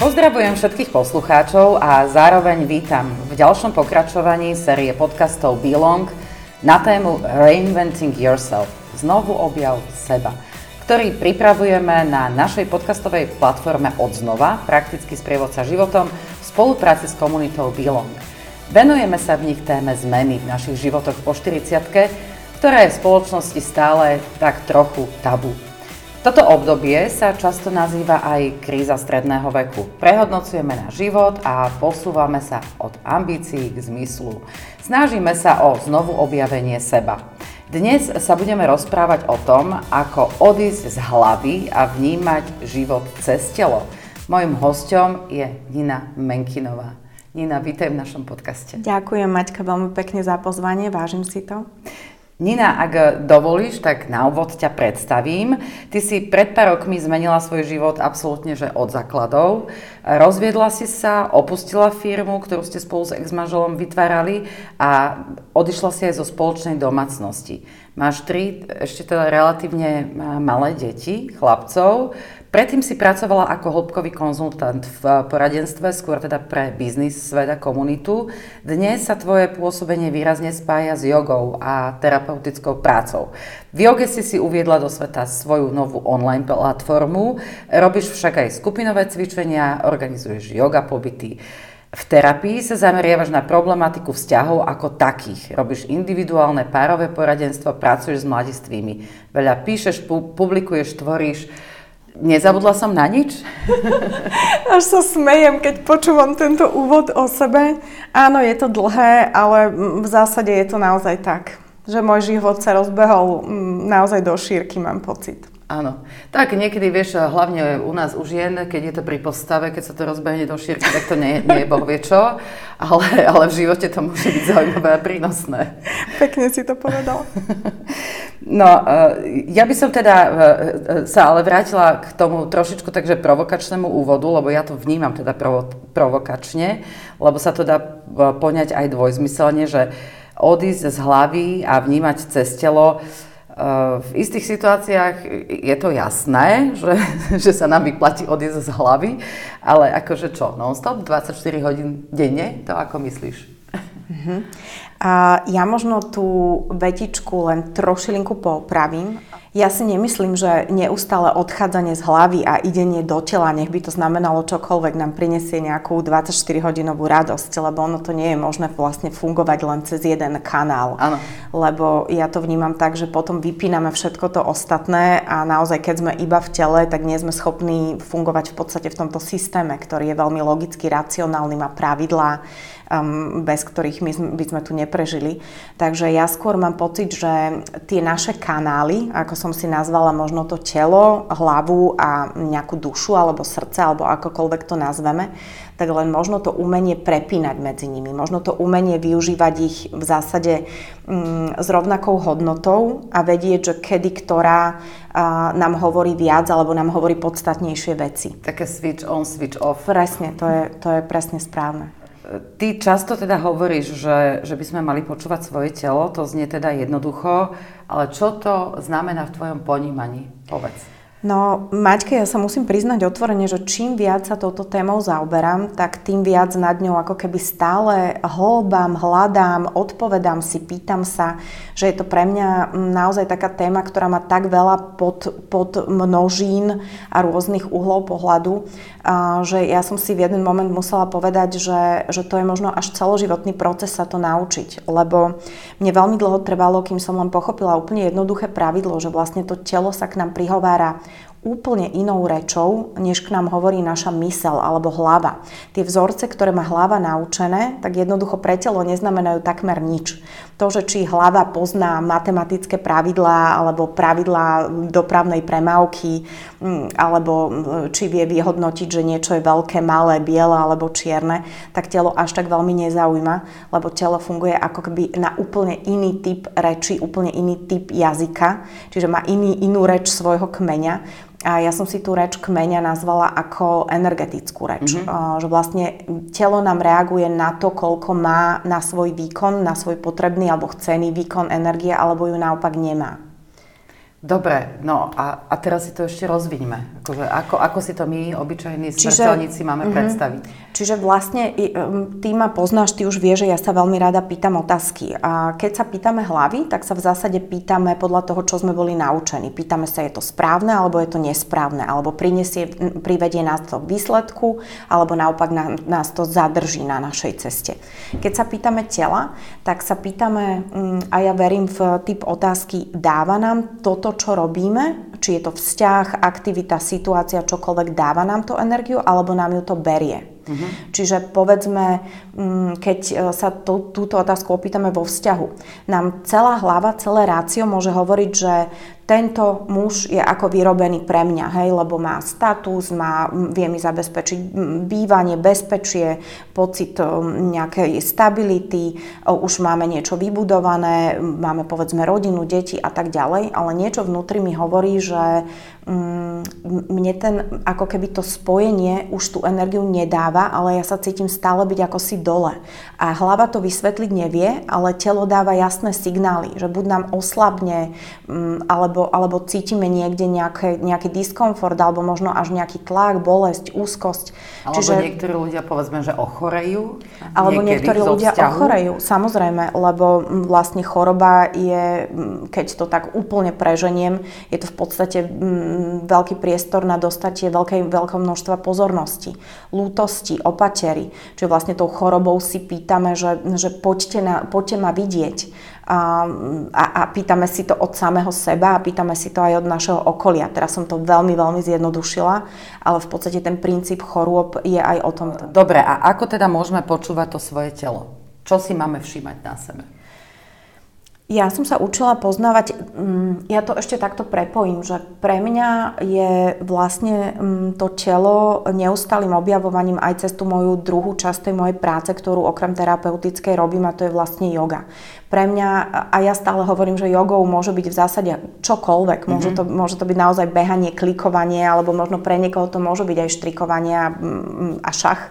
Pozdravujem všetkých poslucháčov a zároveň vítam v ďalšom pokračovaní série podcastov Belong na tému Reinventing Yourself. Znovu objav seba ktorý pripravujeme na našej podcastovej platforme Odznova, prakticky sprievodca životom v spolupráci s komunitou Belong. Venujeme sa v nich téme zmeny v našich životoch po 40 ktorá je v spoločnosti stále tak trochu tabu. Toto obdobie sa často nazýva aj kríza stredného veku. Prehodnocujeme náš život a posúvame sa od ambícií k zmyslu. Snažíme sa o znovu objavenie seba. Dnes sa budeme rozprávať o tom, ako odísť z hlavy a vnímať život cez telo. Mojím hostom je Nina Menkinová. Nina, vítaj v našom podcaste. Ďakujem Maťka veľmi pekne za pozvanie, vážim si to. Nina, ak dovolíš, tak na úvod ťa predstavím. Ty si pred pár rokmi zmenila svoj život absolútne že od základov. Rozviedla si sa, opustila firmu, ktorú ste spolu s ex-manželom vytvárali a odišla si aj zo spoločnej domácnosti. Máš tri ešte teda relatívne malé deti, chlapcov. Predtým si pracovala ako hĺbkový konzultant v poradenstve, skôr teda pre biznis, svet a komunitu. Dnes sa tvoje pôsobenie výrazne spája s jogou a terapeutickou prácou. V joge si si uviedla do sveta svoju novú online platformu, robíš však aj skupinové cvičenia, organizuješ yoga pobyty. V terapii sa zameriavaš na problematiku vzťahov ako takých. Robíš individuálne párové poradenstvo, pracuješ s mladistvými. Veľa píšeš, publikuješ, tvoríš. Nezabudla som na nič? Až sa smejem, keď počúvam tento úvod o sebe. Áno, je to dlhé, ale v zásade je to naozaj tak, že môj život sa rozbehol naozaj do šírky, mám pocit. Áno. Tak niekedy, vieš, hlavne u nás u žien, keď je to pri postave, keď sa to rozbehne do šírky, tak to nie, nie je boh vie čo, ale, ale v živote to môže byť zaujímavé a prínosné. Pekne si to povedal. No, e, ja by som teda e, e, sa ale vrátila k tomu trošičku takže provokačnému úvodu, lebo ja to vnímam teda provo- provokačne, lebo sa to dá poňať aj dvojzmyselne, že odísť z hlavy a vnímať cez telo, v istých situáciách je to jasné, že, že sa nám vyplatí odísť z hlavy, ale akože čo, non-stop, 24 hodín denne, to ako myslíš? Uh-huh. A ja možno tú vetičku len trošilinku popravím ja si nemyslím, že neustále odchádzanie z hlavy a idenie do tela, nech by to znamenalo čokoľvek, nám prinesie nejakú 24-hodinovú radosť, lebo ono to nie je možné vlastne fungovať len cez jeden kanál. Áno. Lebo ja to vnímam tak, že potom vypíname všetko to ostatné a naozaj, keď sme iba v tele, tak nie sme schopní fungovať v podstate v tomto systéme, ktorý je veľmi logicky, racionálny, má pravidlá, um, bez ktorých my by sme tu neprežili. Takže ja skôr mám pocit, že tie naše kanály, ako som si nazvala možno to telo, hlavu a nejakú dušu alebo srdce, alebo akokoľvek to nazveme, tak len možno to umenie prepínať medzi nimi. Možno to umenie využívať ich v zásade mm, s rovnakou hodnotou a vedieť, že kedy ktorá a, nám hovorí viac alebo nám hovorí podstatnejšie veci. Také switch on, switch off. Presne, to je, to je presne správne. Ty často teda hovoríš, že, že by sme mali počúvať svoje telo, to znie teda jednoducho, ale čo to znamená v tvojom ponímaní? Povedz. No, Maťke, ja sa musím priznať otvorene, že čím viac sa touto témou zaoberám, tak tým viac nad ňou ako keby stále hlbám, hľadám, odpovedám si, pýtam sa, že je to pre mňa naozaj taká téma, ktorá má tak veľa pod, pod množín a rôznych uhlov pohľadu, že ja som si v jeden moment musela povedať, že, že to je možno až celoživotný proces sa to naučiť, lebo mne veľmi dlho trvalo, kým som len pochopila úplne jednoduché pravidlo, že vlastne to telo sa k nám prihovára úplne inou rečou, než k nám hovorí naša mysel alebo hlava. Tie vzorce, ktoré má hlava naučené, tak jednoducho pre telo neznamenajú takmer nič. To, že či hlava pozná matematické pravidlá alebo pravidlá dopravnej premávky, mm, alebo mm, či vie vyhodnotiť, že niečo je veľké, malé, biele alebo čierne, tak telo až tak veľmi nezaujíma, lebo telo funguje ako keby na úplne iný typ reči, úplne iný typ jazyka, čiže má iný, inú reč svojho kmeňa a ja som si tú reč kmeňa nazvala ako energetickú reč. Mm-hmm. Že vlastne telo nám reaguje na to, koľko má na svoj výkon, na svoj potrebný alebo chcený výkon energie, alebo ju naopak nemá. Dobre, no a, a teraz si to ešte rozviňme. Ako Akože, ako, ako si to my, obyčajní smrteľníci, máme uh-huh. predstaviť? Čiže vlastne ty ma poznáš, ty už vieš, že ja sa veľmi rada pýtam otázky. A keď sa pýtame hlavy, tak sa v zásade pýtame podľa toho, čo sme boli naučení. Pýtame sa, je to správne, alebo je to nesprávne, alebo prinesie, privedie nás to k výsledku, alebo naopak nás to zadrží na našej ceste. Keď sa pýtame tela, tak sa pýtame, a ja verím v typ otázky, dáva nám toto, čo robíme, či je to vzťah, aktivita, situácia, čokoľvek, dáva nám to energiu, alebo nám ju to berie. Uh-huh. Čiže povedzme, mm, keď e, sa tú, túto otázku opýtame vo vzťahu, nám celá hlava, celé rácio môže hovoriť, že tento muž je ako vyrobený pre mňa, hej, lebo má status, má, vie mi zabezpečiť bývanie, bezpečie, pocit nejakej stability, už máme niečo vybudované, máme povedzme rodinu, deti a tak ďalej, ale niečo vnútri mi hovorí, že mne ten, ako keby to spojenie už tú energiu nedáva, ale ja sa cítim stále byť ako si dole. A hlava to vysvetliť nevie, ale telo dáva jasné signály, že buď nám oslabne, alebo alebo, cítime niekde nejaké, nejaký diskomfort, alebo možno až nejaký tlak, bolesť, úzkosť. Alebo Čiže, niektorí ľudia povedzme, že ochorejú? Alebo niektorí ľudia vzťahu? ochorejú, samozrejme, lebo vlastne choroba je, keď to tak úplne preženiem, je to v podstate veľký priestor na dostatie veľkej, veľkého množstva pozornosti, lútosti, opatery. Čiže vlastne tou chorobou si pýtame, že, že poďte, na, poďte ma vidieť a, a, a pýtame si to od samého seba a pýtame si to aj od našeho okolia. Teraz som to veľmi, veľmi zjednodušila, ale v podstate ten princíp chorôb je aj o tomto. Dobre, a ako teda môžeme počúvať to svoje telo? Čo si máme všímať na sebe? Ja som sa učila poznávať, mm, ja to ešte takto prepojím, že pre mňa je vlastne mm, to telo neustálým objavovaním aj cez tú moju druhú časť tej mojej práce, ktorú okrem terapeutickej robím a to je vlastne yoga. Pre mňa, a ja stále hovorím, že jogou môže byť v zásade čokoľvek. Môže mm-hmm. to, môže to byť naozaj behanie, klikovanie, alebo možno pre niekoho to môže byť aj štrikovanie a, mm, a šach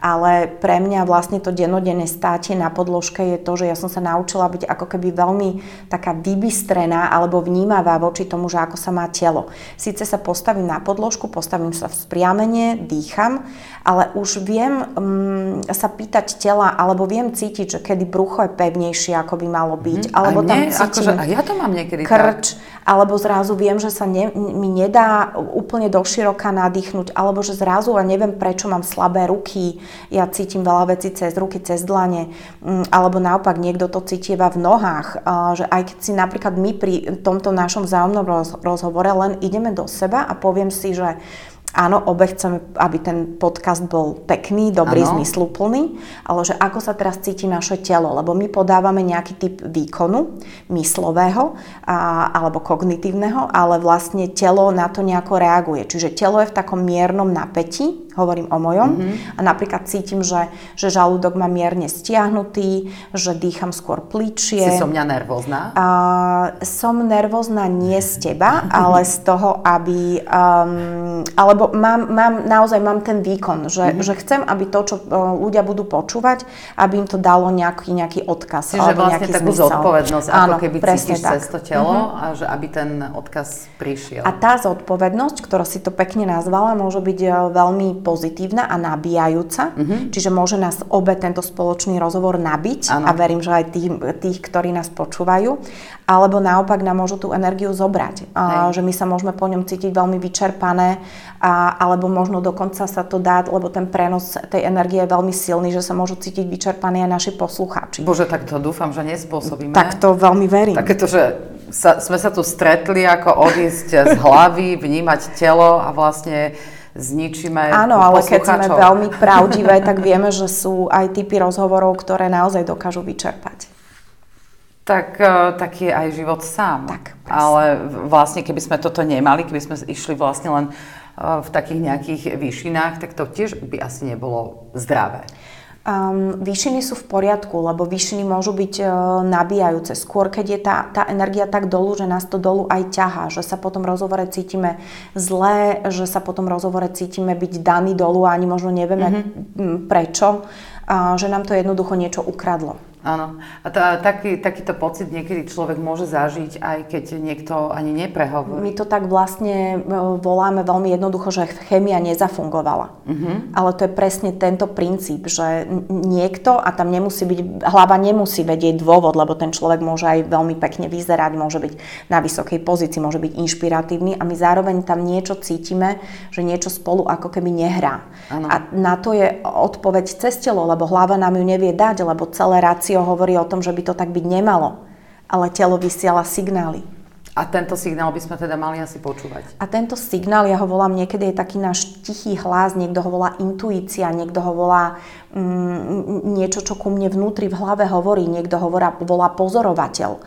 ale pre mňa vlastne to dennodenné státie na podložke je to, že ja som sa naučila byť ako keby veľmi taká vybystrená alebo vnímavá voči tomu, že ako sa má telo. Sice sa postavím na podložku, postavím sa v spriamenie, dýcham, ale už viem um, sa pýtať tela, alebo viem cítiť, že kedy brucho je pevnejšie, ako by malo byť. Mm, alebo tam mne, cítim akože, a ja to mám niekedy krč, tak alebo zrazu viem, že sa ne, mi nedá úplne doširoka nadýchnuť, alebo že zrazu, a neviem prečo mám slabé ruky, ja cítim veľa vecí cez ruky, cez dlane, mm, alebo naopak niekto to cítieva v nohách, že aj keď si napríklad my pri tomto našom vzájomnom rozhovore len ideme do seba a poviem si, že Áno, obe chceme, aby ten podcast bol pekný, dobrý, ano. zmysluplný, ale že ako sa teraz cíti naše telo, lebo my podávame nejaký typ výkonu, myslového a, alebo kognitívneho, ale vlastne telo na to nejako reaguje. Čiže telo je v takom miernom napätí, hovorím o mojom. Mm-hmm. A napríklad cítim, že, že žalúdok má mierne stiahnutý, že dýcham skôr plíčie. Si som mňa nervózna? A, som nervózna nie z teba, ale z toho, aby... Um, alebo mám, mám, naozaj mám ten výkon, že, mm-hmm. že chcem, aby to, čo uh, ľudia budú počúvať, aby im to dalo nejaký, nejaký odkaz. Čiže vlastne takú zmysel. zodpovednosť, Áno, ako keby cítiš tak. cez to telo mm-hmm. a že aby ten odkaz prišiel. A tá zodpovednosť, ktorá si to pekne nazvala, môže byť uh, veľmi pozitívna a nabíjajúca. Mm-hmm. Čiže môže nás obe tento spoločný rozhovor nabiť ano. a verím, že aj tých, tých, ktorí nás počúvajú. Alebo naopak nám môžu tú energiu zobrať. A, že my sa môžeme po ňom cítiť veľmi vyčerpané a, alebo možno dokonca sa to dá, lebo ten prenos tej energie je veľmi silný, že sa môžu cítiť vyčerpaní aj naši poslucháči. Bože, tak to dúfam, že nespôsobíme. Tak to veľmi verím. Takéto, že sa, sme sa tu stretli, ako odísť z hlavy, vnímať telo a vlastne zničíme Áno, ale keď sme veľmi pravdivé, tak vieme, že sú aj typy rozhovorov, ktoré naozaj dokážu vyčerpať. Tak, e, tak je aj život sám. Tak, Ale vlastne, keby sme toto nemali, keby sme išli vlastne len v takých nejakých výšinách, tak to tiež by asi nebolo zdravé. Um, výšiny sú v poriadku, lebo výšiny môžu byť uh, nabíjajúce. Skôr, keď je tá, tá energia tak dolu, že nás to dolu aj ťahá, že sa potom rozhovore cítime zlé, že sa potom rozhovore cítime byť daný dolu a ani možno nevieme mm-hmm. prečo, uh, že nám to jednoducho niečo ukradlo. Áno. A tá, taký, takýto pocit niekedy človek môže zažiť, aj keď niekto ani neprehovorí. My to tak vlastne e, voláme veľmi jednoducho, že chémia nezafungovala. Uh-huh. Ale to je presne tento princíp, že niekto, a tam nemusí byť, hlava nemusí vedieť dôvod, lebo ten človek môže aj veľmi pekne vyzerať, môže byť na vysokej pozícii, môže byť inšpiratívny a my zároveň tam niečo cítime, že niečo spolu ako keby nehrá. Ano. A na to je odpoveď cez telo, lebo hlava nám ju nevie dať, lebo celé rácio Ratio hovorí o tom, že by to tak byť nemalo, ale telo vysiela signály. A tento signál by sme teda mali asi počúvať. A tento signál, ja ho volám niekedy je taký náš tichý hlas, niekto ho volá intuícia, niekto ho volá niečo, čo ku mne vnútri v hlave hovorí, niekto ho volá, volá pozorovateľ.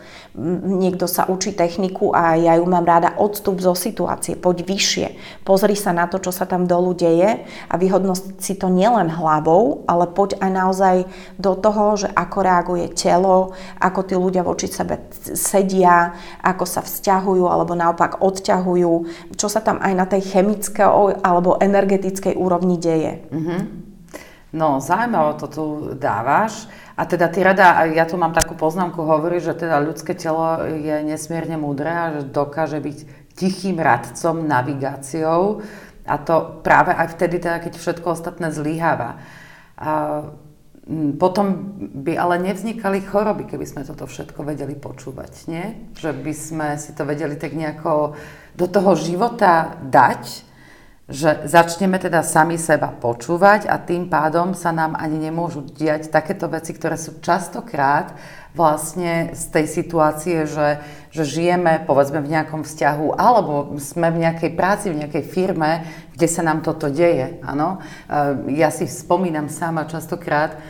Niekto sa učí techniku a ja ju mám ráda odstup zo situácie, poď vyššie. Pozri sa na to, čo sa tam dolu deje a vyhodnosť si to nielen hlavou, ale poď aj naozaj do toho, že ako reaguje telo, ako tí ľudia voči sebe sedia, ako sa vzťahujú alebo naopak odťahujú, čo sa tam aj na tej chemickej alebo energetickej úrovni deje. Mm-hmm. No, zaujímavé to tu dávaš. A teda ty rada, ja tu mám takú poznámku, hovorí, že teda ľudské telo je nesmierne múdre a že dokáže byť tichým radcom, navigáciou. A to práve aj vtedy, teda, keď všetko ostatné zlyháva. A potom by ale nevznikali choroby, keby sme toto všetko vedeli počúvať, nie? Že by sme si to vedeli tak nejako do toho života dať, že začneme teda sami seba počúvať a tým pádom sa nám ani nemôžu diať takéto veci, ktoré sú častokrát vlastne z tej situácie, že, že žijeme povedzme v nejakom vzťahu alebo sme v nejakej práci, v nejakej firme, kde sa nám toto deje. Áno? Ja si spomínam sama častokrát,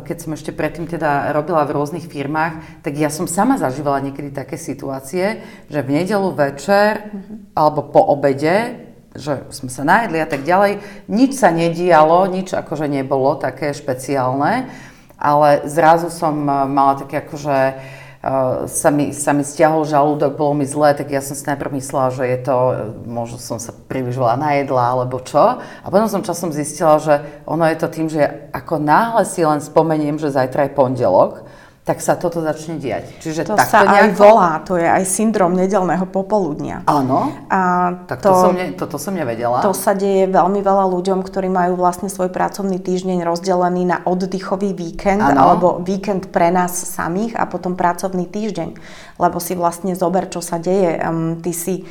keď som ešte predtým teda robila v rôznych firmách, tak ja som sama zažívala niekedy také situácie, že v nedelu večer mm-hmm. alebo po obede, že sme sa najedli a tak ďalej, nič sa nedialo, nič akože nebolo také špeciálne, ale zrazu som mala také akože Eh, sa mi, sa mi stiahol žalúdok, bolo mi zlé, tak ja som si najprv myslela, že je to, eh, možno som sa príliš veľa najedla alebo čo. A potom som časom zistila, že ono je to tým, že ako náhle si len spomeniem, že zajtra je pondelok, tak sa toto začne diať. Čiže to sa nejako... aj volá, to je aj syndrom nedelného popoludnia. Áno, a tak to, to som ne, toto som nevedela. To sa deje veľmi veľa ľuďom, ktorí majú vlastne svoj pracovný týždeň rozdelený na oddychový víkend, ano. alebo víkend pre nás samých a potom pracovný týždeň. Lebo si vlastne zober, čo sa deje. Um, ty si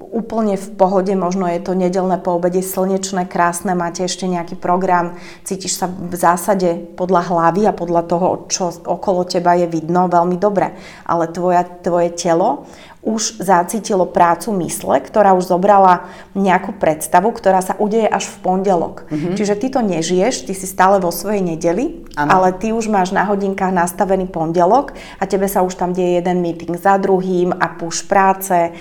úplne v pohode, možno je to nedelné po obede slnečné, krásne, máte ešte nejaký program, cítiš sa v zásade podľa hlavy a podľa toho, čo okolo teba je vidno veľmi dobre, ale tvoja, tvoje telo už zacítilo prácu mysle, ktorá už zobrala nejakú predstavu, ktorá sa udeje až v pondelok. Mm-hmm. Čiže ty to nežiješ, ty si stále vo svojej nedeli, ano. ale ty už máš na hodinkách nastavený pondelok a tebe sa už tam deje jeden meeting za druhým a púš práce,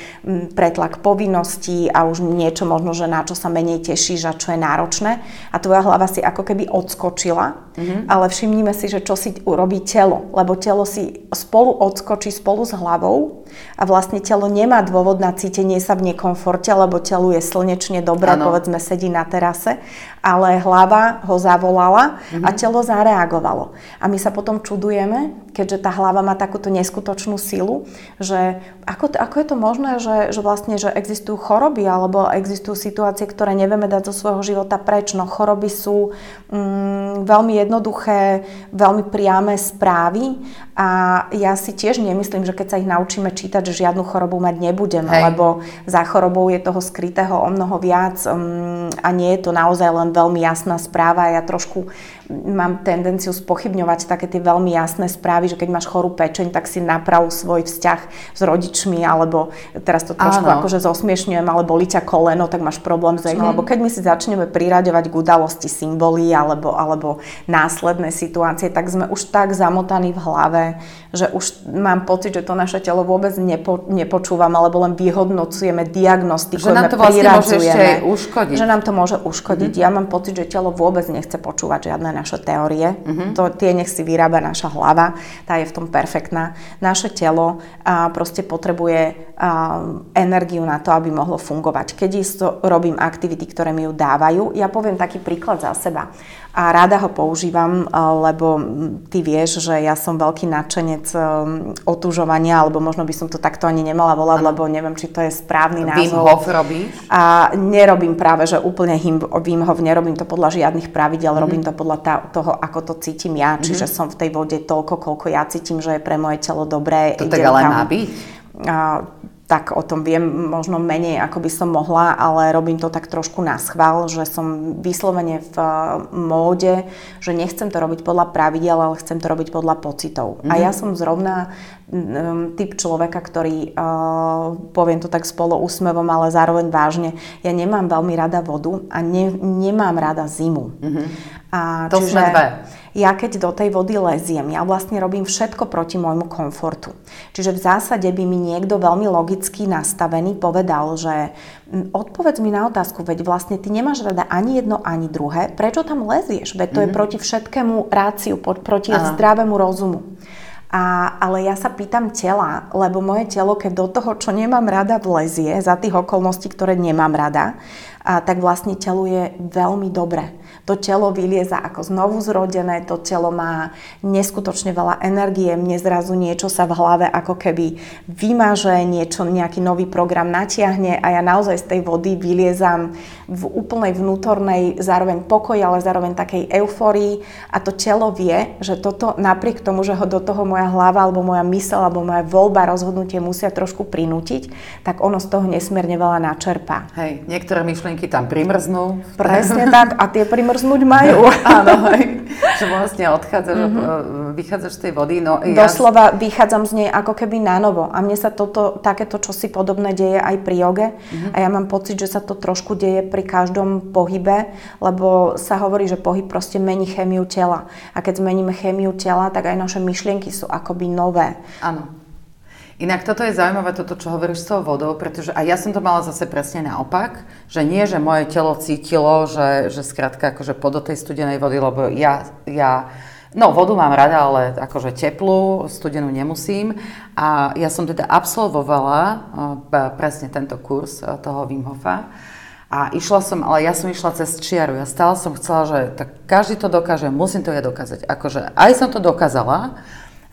pretlak povinností a už niečo možno, že na čo sa menej tešíš a čo je náročné. A tvoja hlava si ako keby odskočila, mm-hmm. ale všimnime si, že čo si urobí telo, lebo telo si spolu odskočí spolu s hlavou a vlastne telo nemá dôvod na cítenie sa v nekomforte, lebo telu je slnečne dobré, ano. povedzme sedí na terase, ale hlava ho zavolala mm-hmm. a mhm. telo zareagovalo. A my sa potom čudujeme, keďže tá hlava má takúto neskutočnú silu, že ako, ako je to možné, že, že vlastne že existujú choroby alebo existujú situácie, ktoré nevieme dať zo svojho života preč. No choroby sú mm, veľmi jednoduché, veľmi priame správy a ja si tiež nemyslím, že keď sa ich naučíme čítať, že žiadnu chorobu mať nebudeme, Hej. lebo za chorobou je toho skrytého o mnoho viac um, a nie je to naozaj len veľmi jasná správa. Ja trošku mám tendenciu spochybňovať také tie veľmi jasné správy, že keď máš chorú pečeň, tak si naprav svoj vzťah s rodičmi, alebo teraz to trošku Áno. akože zosmiešňujem, ale boli ťa koleno, tak máš problém s mm. Lebo keď my si začneme priraďovať k udalosti symboly alebo, alebo následné situácie, tak sme už tak zamotaní v hlave, že už mám pocit, že to naše telo vôbec nepo, nepočúvam, alebo len vyhodnocujeme, diagnostikujeme, Že nám to vlastne môže ešte uškodiť. Že nám to môže uškodiť. Mm-hmm. Ja mám pocit, že telo vôbec nechce počúvať žiadne naše teórie. Mm-hmm. To, tie nech si vyrába naša hlava, tá je v tom perfektná. Naše telo a, proste potrebuje energiu na to, aby mohlo fungovať. Keď isto robím aktivity, ktoré mi ju dávajú, ja poviem taký príklad za seba a rada ho používam, lebo ty vieš, že ja som veľký nadšenec otužovania, alebo možno by som to takto ani nemala volať, ano. lebo neviem, či to je správny názov. Wim Hof robíš? A nerobím práve, že úplne Wim Hof, nerobím to podľa žiadnych pravidel, mm-hmm. robím to podľa tá, toho, ako to cítim ja, mm-hmm. čiže som v tej vode toľko, koľko ja cítim, že je pre moje telo dobré. To tak ale má byť? A, tak o tom viem možno menej, ako by som mohla, ale robím to tak trošku na schvál, že som vyslovene v eh, móde, že nechcem to robiť podľa pravidel, ale chcem to robiť podľa pocitov. Mm-hmm. A ja som zrovna um, typ človeka, ktorý, uh, poviem to tak spolo úsmevom, ale zároveň vážne, ja nemám veľmi rada vodu a ne, nemám rada zimu. Mm-hmm. A to čiže, sme dve ja keď do tej vody leziem, ja vlastne robím všetko proti môjmu komfortu. Čiže v zásade by mi niekto veľmi logicky nastavený povedal, že odpovedz mi na otázku, veď vlastne ty nemáš rada ani jedno, ani druhé, prečo tam lezieš? Veď to mm-hmm. je mhm. proti všetkému ráciu, proti Aha. zdravému rozumu. A, ale ja sa pýtam tela, lebo moje telo, keď do toho, čo nemám rada, vlezie, za tých okolností, ktoré nemám rada, tak vlastne telu je veľmi dobre to telo vylieza ako znovu zrodené, to telo má neskutočne veľa energie, mne zrazu niečo sa v hlave ako keby vymaže, niečo, nejaký nový program natiahne a ja naozaj z tej vody vyliezam v úplnej vnútornej zároveň pokoji, ale zároveň takej euforii. A to telo vie, že toto napriek tomu, že ho do toho moja hlava alebo moja mysel alebo moja voľba, rozhodnutie musia trošku prinútiť, tak ono z toho nesmierne veľa načerpá. Hej, niektoré myšlienky tam primrznú. Presne tak a tie primrznú zamrznúť majú. Áno, že vlastne odchádzaš, mm-hmm. vychádzaš z tej vody. No, ja... Doslova vychádzam z nej ako keby na novo. A mne sa toto, takéto čosi podobné deje aj pri joge. Mm-hmm. A ja mám pocit, že sa to trošku deje pri každom pohybe, lebo sa hovorí, že pohyb proste mení chémiu tela. A keď zmeníme chémiu tela, tak aj naše myšlienky sú akoby nové. Áno. Inak toto je zaujímavé, toto, čo hovoríš s tou vodou, pretože aj ja som to mala zase presne naopak, že nie, že moje telo cítilo, že, že skrátka akože po do tej studenej vody, lebo ja, ja no vodu mám rada, ale akože teplú, studenú nemusím. A ja som teda absolvovala uh, presne tento kurz uh, toho Wim Hofa. A išla som, ale ja som išla cez čiaru. Ja stále som chcela, že tak každý to dokáže, musím to ja dokázať. Akože aj som to dokázala,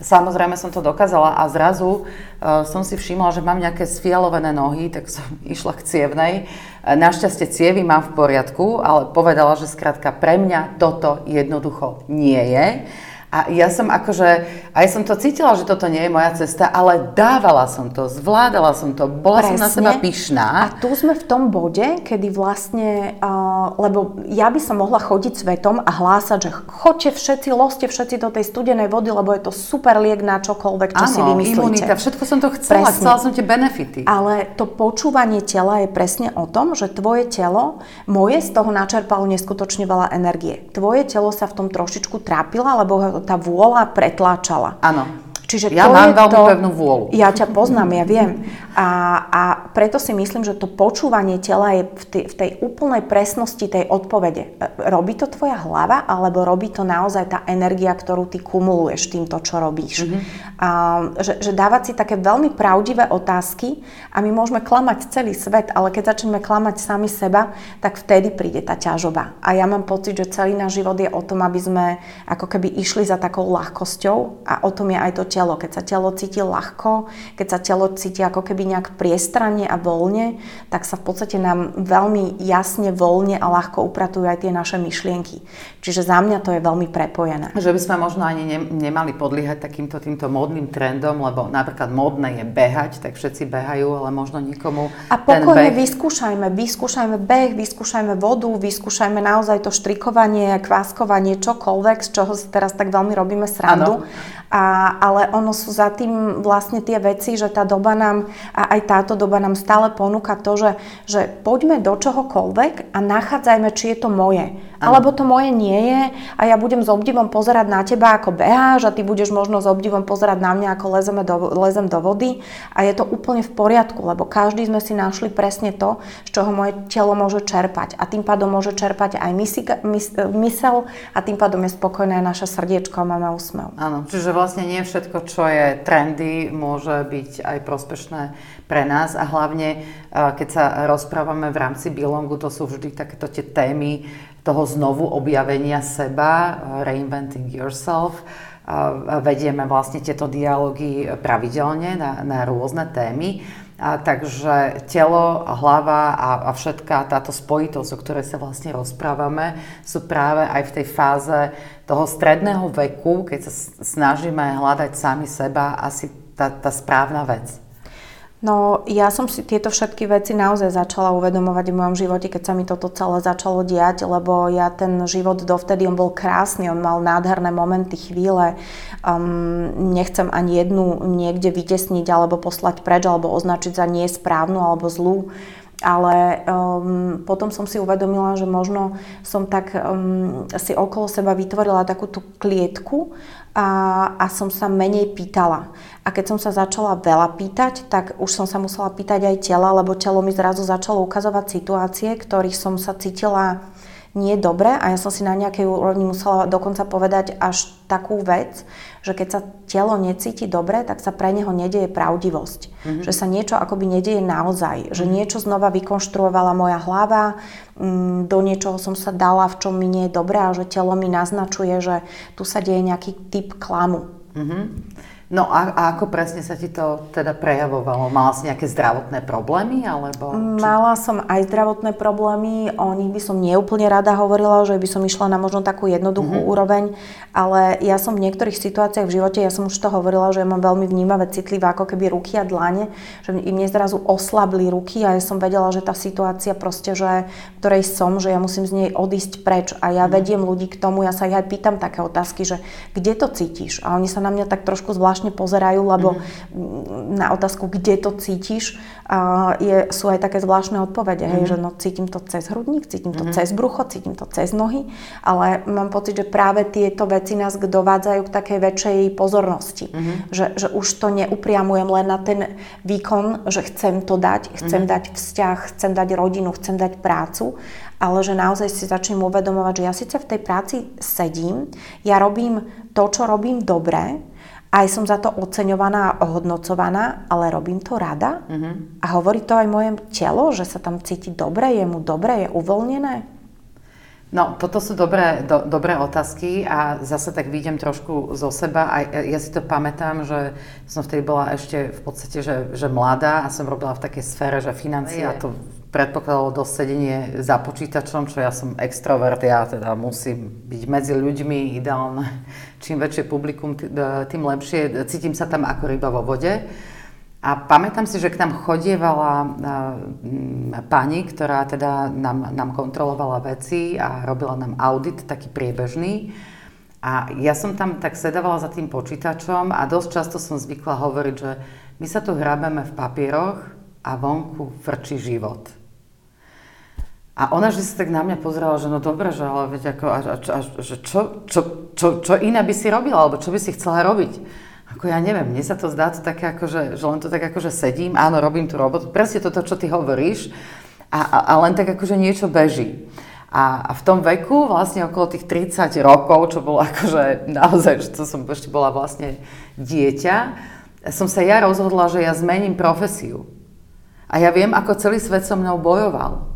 Samozrejme som to dokázala a zrazu uh, som si všimla, že mám nejaké sfialovené nohy, tak som išla k cievnej. E, našťastie cievy mám v poriadku, ale povedala, že skrátka pre mňa toto jednoducho nie je. A ja som akože, aj som to cítila, že toto nie je moja cesta, ale dávala som to, zvládala som to, bola Presne. som na seba pyšná. A tu sme v tom bode, kedy vlastne, uh, lebo ja by som mohla chodiť svetom a hlásať, že choďte všetci, loste všetci do tej studenej vody, lebo je to super liek na čokoľvek, čo Áno, si vymyslíte. imunita, všetko som to chcela, presne. chcela som tie benefity. Ale to počúvanie tela je presne o tom, že tvoje telo, moje z toho načerpalo neskutočne veľa energie. Tvoje telo sa v tom trošičku trápila, lebo tá vôľa pretláčala. Áno. Čiže ja to mám veľmi to, pevnú vôľu. Ja ťa poznám, ja viem. A, a preto si myslím, že to počúvanie tela je v tej, v tej úplnej presnosti tej odpovede. Robí to tvoja hlava, alebo robí to naozaj tá energia, ktorú ty kumuluješ týmto, čo robíš. Mm-hmm. A, že, že dávať si také veľmi pravdivé otázky a my môžeme klamať celý svet, ale keď začneme klamať sami seba, tak vtedy príde tá ťažoba. A ja mám pocit, že celý náš život je o tom, aby sme ako keby išli za takou ľahkosťou a o tom je aj to telo telo. Keď sa telo cíti ľahko, keď sa telo cíti ako keby nejak priestranne a voľne, tak sa v podstate nám veľmi jasne, voľne a ľahko upratujú aj tie naše myšlienky. Čiže za mňa to je veľmi prepojené. Že by sme možno ani ne, nemali podliehať takýmto týmto módnym trendom, lebo napríklad módne je behať, tak všetci behajú, ale možno nikomu A pokojne beh... vyskúšajme, vyskúšajme beh, vyskúšajme vodu, vyskúšajme naozaj to štrikovanie, kváskovanie, čokoľvek, z čoho si teraz tak veľmi robíme srandu. Ano. A, ale ono sú za tým vlastne tie veci, že tá doba nám, a aj táto doba nám stále ponúka to, že, že poďme do čohokoľvek a nachádzajme, či je to moje. Ano. Alebo to moje nie je a ja budem s obdivom pozerať na teba, ako beháš a ty budeš možno s obdivom pozerať na mňa, ako lezeme do, lezem do vody a je to úplne v poriadku, lebo každý sme si našli presne to, z čoho moje telo môže čerpať a tým pádom môže čerpať aj mysel a tým pádom je spokojné naše srdiečko a máme úsmev. Áno, čiže vlastne nie všetko, čo je trendy, môže byť aj prospešné pre nás a hlavne, keď sa rozprávame v rámci Bilongu, to sú vždy takéto tie témy toho znovu objavenia seba, reinventing yourself. Vedieme vlastne tieto dialógy pravidelne na, na rôzne témy. A takže telo, hlava a, a všetká táto spojitosť, o ktorej sa vlastne rozprávame, sú práve aj v tej fáze toho stredného veku, keď sa snažíme hľadať sami seba, asi tá, tá správna vec. No, ja som si tieto všetky veci naozaj začala uvedomovať v mojom živote, keď sa mi toto celé začalo diať, lebo ja ten život dovtedy, on bol krásny, on mal nádherné momenty, chvíle. Um, nechcem ani jednu niekde vytesniť alebo poslať preč, alebo označiť za nesprávnu alebo zlú ale um, potom som si uvedomila, že možno som tak um, si okolo seba vytvorila takú tú klietku a, a som sa menej pýtala. A keď som sa začala veľa pýtať, tak už som sa musela pýtať aj tela, lebo telo mi zrazu začalo ukazovať situácie, ktorých som sa cítila nie dobre a ja som si na nejakej úrovni musela dokonca povedať až takú vec, že keď sa telo necíti dobre, tak sa pre neho nedieje pravdivosť. Mm-hmm. Že sa niečo akoby nedieje naozaj. Že niečo znova vykonštruovala moja hlava, mm, do niečoho som sa dala, v čom mi nie je dobré a že telo mi naznačuje, že tu sa deje nejaký typ klamu. Mm-hmm. No a, a ako presne sa ti to teda prejavovalo? Mala si nejaké zdravotné problémy? Alebo, či... Mala som aj zdravotné problémy, o nich by som neúplne rada hovorila, že by som išla na možno takú jednoduchú mm-hmm. úroveň, ale ja som v niektorých situáciách v živote, ja som už to hovorila, že ja mám veľmi vnímavé, citlivé, ako keby ruky a dlane, že im mne zrazu oslabli ruky a ja som vedela, že tá situácia proste, že ktorej som, že ja musím z nej odísť preč a ja mm-hmm. vediem ľudí k tomu, ja sa ich aj pýtam také otázky, že kde to cítiš? A oni sa na mňa tak trošku zvláštne zvláštne pozerajú, lebo mm. na otázku, kde to cítiš, je, sú aj také zvláštne odpovede, mm. hej, že no cítim to cez hrudník, cítim to mm. cez brucho, cítim to cez nohy, ale mám pocit, že práve tieto veci nás dovádzajú k takej väčšej pozornosti. Mm. Že, že už to neupriamujem len na ten výkon, že chcem to dať, chcem mm. dať vzťah, chcem dať rodinu, chcem dať prácu, ale že naozaj si začnem uvedomovať, že ja síce v tej práci sedím, ja robím to, čo robím dobre, aj som za to oceňovaná a ohodnocovaná, ale robím to rada. Uh-huh. A hovorí to aj moje telo, že sa tam cíti dobre, je mu dobre, je uvoľnené? No, toto sú dobré, do, dobré otázky a zase tak vidím trošku zo seba. Aj ja si to pamätám, že som vtedy bola ešte v podstate, že, že mladá a som robila v takej sfére, že financie a to predpokladalo dosť sedenie za počítačom, čo ja som extrovert, ja teda musím byť medzi ľuďmi, ideálne, čím väčšie publikum, tým lepšie. Cítim sa tam ako ryba vo vode. A pamätám si, že k nám chodievala pani, ktorá teda nám, nám kontrolovala veci a robila nám audit taký priebežný. A ja som tam tak sedávala za tým počítačom a dosť často som zvykla hovoriť, že my sa tu hrabeme v papieroch a vonku frčí život. A ona že sa tak na mňa pozerala, že no dobre, že ale veď ako, a, a, a, že čo, čo, čo, čo iné by si robila, alebo čo by si chcela robiť. Ako ja neviem, mne sa to zdá to také ako, že, že len to tak ako, že sedím, áno, robím tú robotu, presne toto, čo ty hovoríš, a, a, a len tak ako, že niečo beží. A, a v tom veku, vlastne okolo tých 30 rokov, čo bolo akože naozaj, že to som ešte bola vlastne dieťa, som sa ja rozhodla, že ja zmením profesiu. A ja viem, ako celý svet so mnou bojoval.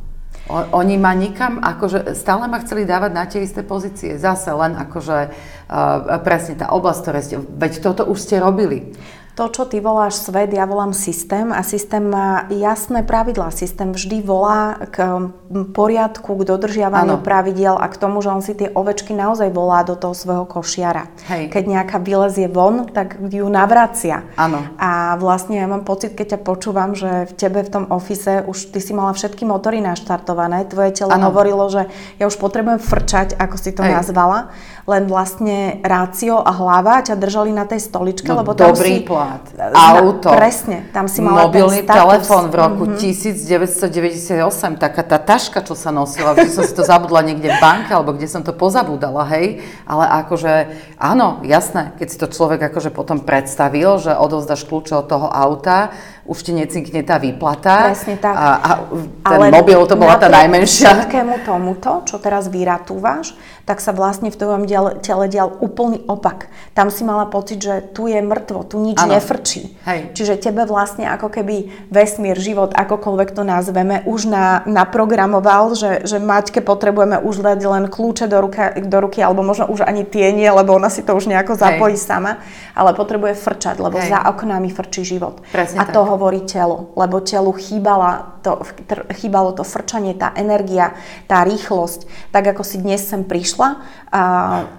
Oni ma nikam, akože stále ma chceli dávať na tie isté pozície. Zase len akože uh, presne tá oblasť, ktoré ste, veď toto už ste robili. To, čo ty voláš svet, ja volám systém a systém má jasné pravidlá. Systém vždy volá k poriadku, k dodržiavaniu ano. pravidiel a k tomu, že on si tie ovečky naozaj volá do toho svojho košiara. Hej. Keď nejaká vylezie von, tak ju navracia. Áno. A vlastne ja mám pocit, keď ťa počúvam, že v tebe v tom ofise už ty si mala všetky motory naštartované, tvoje telo ano. hovorilo, že ja už potrebujem frčať, ako si to Hej. nazvala, len vlastne rácio a hlava ťa držali na tej stoličke, no, lebo tam dobrý si štát, auto, presne, tam si mala mobilný telefón v roku mm-hmm. 1998, taká tá taška, čo sa nosila, vždy som si to zabudla niekde v banke, alebo kde som to pozabudala, hej, ale akože, áno, jasné, keď si to človek akože potom predstavil, že odovzdaš kľúče od toho auta, už ti necinkne tá výplata. Presne tak. A, a ten Ale mobil to bola tá najmenšia. všetkému tomuto, čo teraz vyratúvaš, tak sa vlastne v tvojom tele dial úplný opak. Tam si mala pocit, že tu je mŕtvo, tu nič ano. nefrčí. Hej. Čiže tebe vlastne ako keby vesmír, život, akokoľvek to nazveme, už na, naprogramoval, že, že Maťke potrebujeme už dať len kľúče do, ruka, do ruky, alebo možno už ani tie nie, lebo ona si to už nejako zapojí Hej. sama, ale potrebuje frčať, lebo Hej. za oknami frčí život. Presne a tak. to hovorí telo, lebo telu chýbala to, chýbalo to frčanie, tá energia, tá rýchlosť. Tak ako si dnes sem prišla a,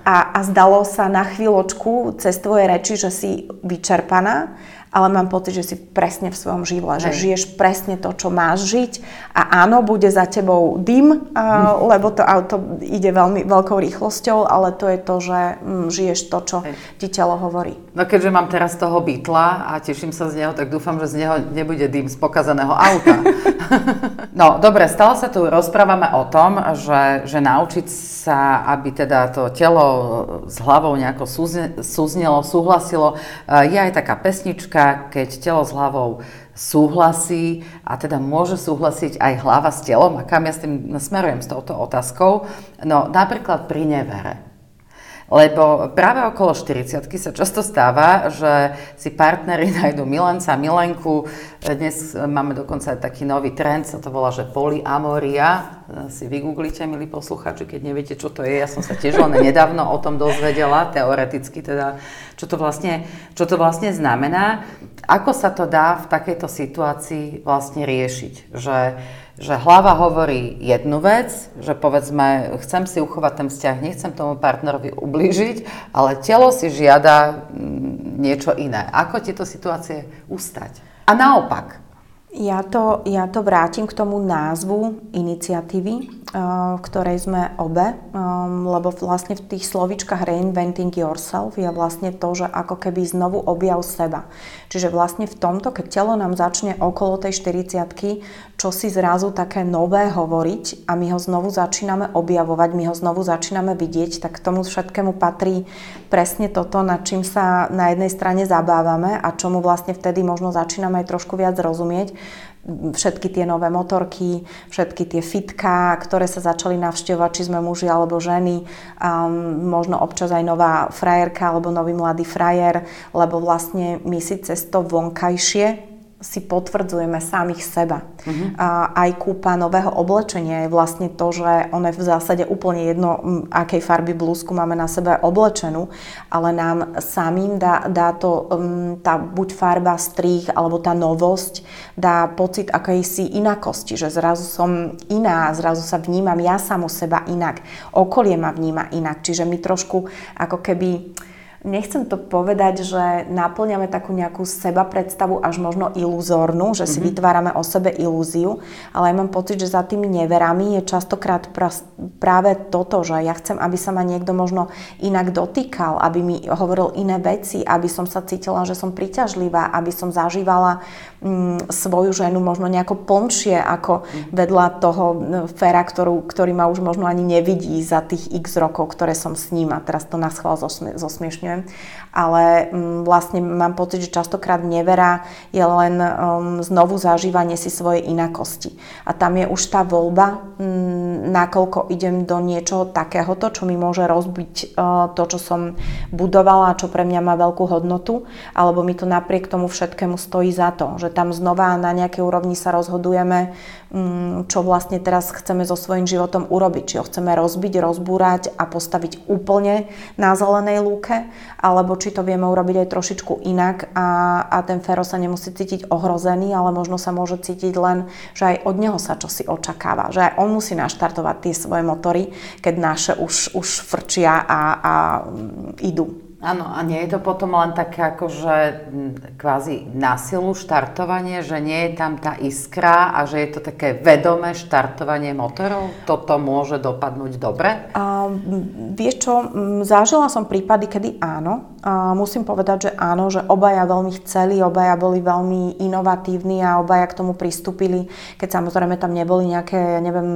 a, a zdalo sa na chvíľočku cez tvoje reči, že si vyčerpaná, ale mám pocit, že si presne v svojom živle, že žiješ presne to, čo máš žiť a áno, bude za tebou dym, uh, lebo to auto ide veľmi veľkou rýchlosťou, ale to je to, že mm, žiješ to, čo Hej. ti telo hovorí. No keďže mám teraz toho bytla a teším sa z neho, tak dúfam, že z neho nebude dym z pokazaného auta. no dobre, stále sa tu rozprávame o tom, že, že naučiť sa, aby teda to telo s hlavou nejako súzne, súznelo, súhlasilo, je aj taká pesnička, keď telo s hlavou súhlasí a teda môže súhlasiť aj hlava s telom a kam ja s tým smerujem s touto otázkou. No napríklad pri nevere. Lebo práve okolo 40 sa často stáva, že si partnery nájdú milenca, milenku. Dnes máme dokonca aj taký nový trend, sa to volá, že polyamoria. Si vygooglite, milí poslucháči, keď neviete, čo to je. Ja som sa tiež len nedávno o tom dozvedela, teoreticky teda, čo to vlastne, čo to vlastne znamená. Ako sa to dá v takejto situácii vlastne riešiť? Že že hlava hovorí jednu vec, že povedzme, chcem si uchovať ten vzťah, nechcem tomu partnerovi ublížiť, ale telo si žiada mm, niečo iné. Ako tieto situácie ustať? A naopak, ja to, ja to vrátim k tomu názvu iniciatívy, eh, v ktorej sme obe, eh, lebo vlastne v tých slovičkách reinventing yourself je vlastne to, že ako keby znovu objav seba. Čiže vlastne v tomto, keď telo nám začne okolo tej 40 čo si zrazu také nové hovoriť a my ho znovu začíname objavovať, my ho znovu začíname vidieť, tak k tomu všetkému patrí presne toto, nad čím sa na jednej strane zabávame a čomu vlastne vtedy možno začíname aj trošku viac rozumieť všetky tie nové motorky, všetky tie fitka, ktoré sa začali navštevovať, či sme muži alebo ženy, um, možno občas aj nová frajerka alebo nový mladý frajer, lebo vlastne my si cez to vonkajšie si potvrdzujeme samých seba. Uh-huh. A aj kúpa nového oblečenia je vlastne to, že ono je v zásade úplne jedno, akej farby blúzku máme na sebe oblečenú, ale nám samým dá, dá to um, tá buď farba, strých alebo tá novosť dá pocit akejsi inakosti, že zrazu som iná, zrazu sa vnímam ja samo seba inak, okolie ma vníma inak, čiže my trošku ako keby nechcem to povedať, že naplňame takú nejakú seba predstavu až možno iluzórnu, že si mm-hmm. vytvárame o sebe ilúziu, ale ja mám pocit, že za tými neverami je častokrát práve toto, že ja chcem, aby sa ma niekto možno inak dotýkal, aby mi hovoril iné veci, aby som sa cítila, že som priťažlivá, aby som zažívala mm, svoju ženu možno nejako plnšie ako mm. vedľa toho Fera, ktorú, ktorý ma už možno ani nevidí za tých x rokov, ktoré som s ním a teraz to na schvál ale um, vlastne mám pocit, že častokrát nevera je len um, znovu zažívanie si svojej inakosti. A tam je už tá voľba, um, nakoľko idem do niečoho takéhoto, čo mi môže rozbiť uh, to, čo som budovala čo pre mňa má veľkú hodnotu, alebo mi to napriek tomu všetkému stojí za to, že tam znova na nejakej úrovni sa rozhodujeme, čo vlastne teraz chceme so svojím životom urobiť. Či ho chceme rozbiť, rozbúrať a postaviť úplne na zelenej lúke, alebo či to vieme urobiť aj trošičku inak a, a ten Fero sa nemusí cítiť ohrozený, ale možno sa môže cítiť len, že aj od neho sa čosi očakáva, že aj on musí naštartovať tie svoje motory, keď naše už, už frčia a, a idú. Áno, a nie je to potom len také akože kvázi násilu štartovanie, že nie je tam tá iskra a že je to také vedomé štartovanie motorov? Toto môže dopadnúť dobre? A, vieš čo, zažila som prípady, kedy áno. A musím povedať, že áno, že obaja veľmi chceli, obaja boli veľmi inovatívni a obaja k tomu pristúpili, keď samozrejme tam neboli nejaké, neviem,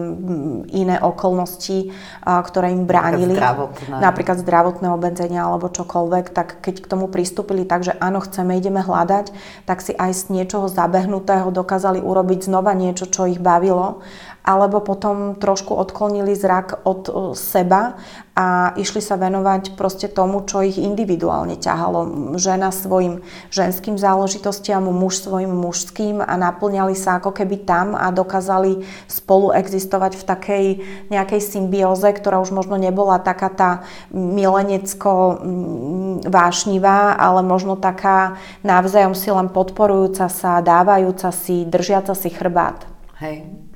iné okolnosti, ktoré im bránili. Napríklad zdravotné. Napríklad zdravotné obmedzenia alebo čokoľvek čokoľvek, tak keď k tomu pristúpili tak, že áno, chceme, ideme hľadať, tak si aj z niečoho zabehnutého dokázali urobiť znova niečo, čo ich bavilo alebo potom trošku odklonili zrak od e, seba a išli sa venovať proste tomu, čo ich individuálne ťahalo. Žena svojim ženským záležitostiam, muž svojim mužským a naplňali sa ako keby tam a dokázali spolu existovať v takej nejakej symbióze, ktorá už možno nebola taká tá milenecko vášnivá, ale možno taká navzájom si len podporujúca sa, dávajúca si, držiaca si chrbát. Hej.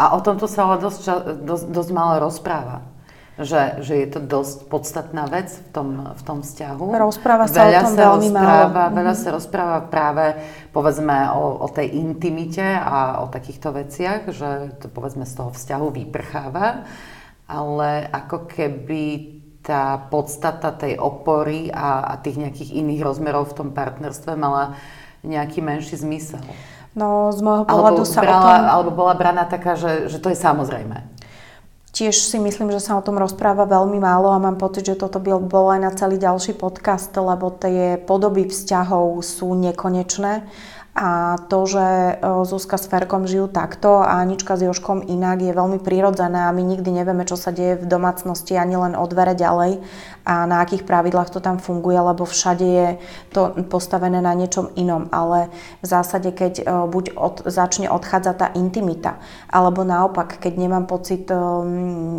A o tomto sa ale dosť, dosť, dosť málo rozpráva. Že, že je to dosť podstatná vec v tom, v tom vzťahu. Rozpráva sa veľa o tom sa veľmi rozpráva, málo. Veľa mm-hmm. sa rozpráva práve povedzme o, o tej intimite a o takýchto veciach, že to povedzme z toho vzťahu vyprcháva, ale ako keby tá podstata tej opory a, a tých nejakých iných rozmerov v tom partnerstve mala nejaký menší zmysel. No z môjho pohľadu alebo sa brala, o tom... Alebo bola braná taká, že, že to je samozrejme. Tiež si myslím, že sa o tom rozpráva veľmi málo a mám pocit, že toto by bol aj na celý ďalší podcast, lebo tie podoby vzťahov sú nekonečné a to, že e, Zuzka s Ferkom žijú takto a Anička s Joškom inak je veľmi prirodzené a my nikdy nevieme, čo sa deje v domácnosti ani len o dvere ďalej a na akých pravidlách to tam funguje, lebo všade je to postavené na niečom inom. Ale v zásade, keď e, buď od, začne odchádzať tá intimita, alebo naopak, keď nemám pocit, e,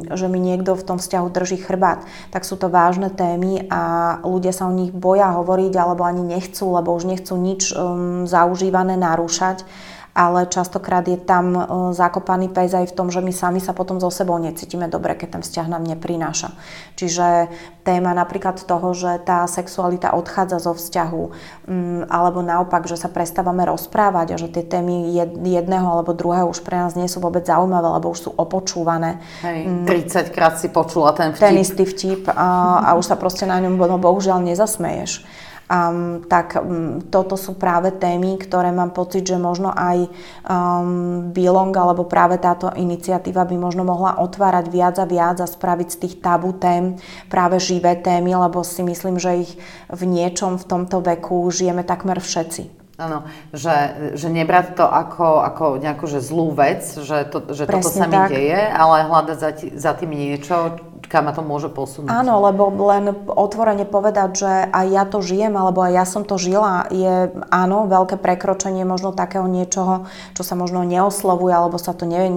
že mi niekto v tom vzťahu drží chrbát, tak sú to vážne témy a ľudia sa o nich boja hovoriť alebo ani nechcú, lebo už nechcú nič um, zaužiť používané narúšať, ale častokrát je tam e, zakopaný pes aj v tom, že my sami sa potom so sebou necítime dobre, keď ten vzťah nám neprináša. Čiže téma napríklad toho, že tá sexualita odchádza zo vzťahu, mm, alebo naopak, že sa prestávame rozprávať a že tie témy jedného alebo druhého už pre nás nie sú vôbec zaujímavé, lebo už sú opočúvané. Hej, 30 mm. krát si počula ten vtip. Ten istý vtip a, a už sa proste na ňom no, bohužiaľ nezasmeješ um, tak um, toto sú práve témy, ktoré mám pocit, že možno aj um, Bilong alebo práve táto iniciatíva by možno mohla otvárať viac a viac a spraviť z tých tabu tém práve živé témy, lebo si myslím, že ich v niečom v tomto veku žijeme takmer všetci. Áno, že, že nebrať to ako, ako nejakú že zlú vec, že, to, že toto sa mi tak. deje, ale hľadať za, za tým niečo, kam ma to môže posunúť. Áno, lebo len otvorene povedať, že aj ja to žijem, alebo aj ja som to žila, je áno, veľké prekročenie možno takého niečoho, čo sa možno neoslovuje, alebo sa to ne,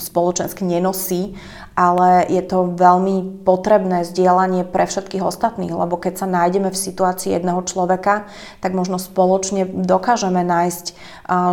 spoločensky nenosí, ale je to veľmi potrebné zdieľanie pre všetkých ostatných, lebo keď sa nájdeme v situácii jedného človeka, tak možno spoločne dokážeme nájsť,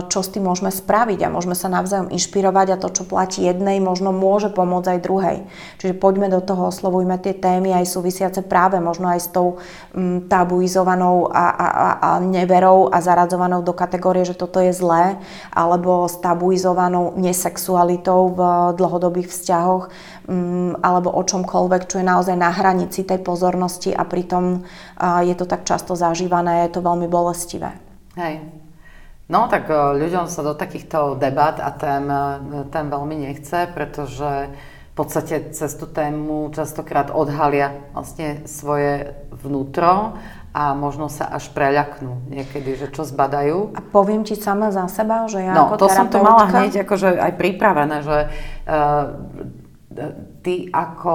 čo s tým môžeme spraviť a môžeme sa navzájom inšpirovať a to, čo platí jednej, možno môže pomôcť aj druhej. Čiže poďme do toho, oslovujme tie témy aj súvisiace práve možno aj s tou m, tabuizovanou a, a, a, a neverou a zaradzovanou do kategórie, že toto je zlé, alebo s tabuizovanou nesexualitou v dlhodobých vzťahoch Mm, alebo o čomkoľvek, čo je naozaj na hranici tej pozornosti a pritom je to tak často zažívané, je to veľmi bolestivé. Hej. No tak e, ľuďom sa do takýchto debat a tém, e, tém veľmi nechce, pretože podstate cez tú tému častokrát odhalia vlastne svoje vnútro a možno sa až preľaknú niekedy, že čo zbadajú. A poviem ti sama za seba, že ja no, ako to som to mala hneď akože aj pripravené, že uh, ty ako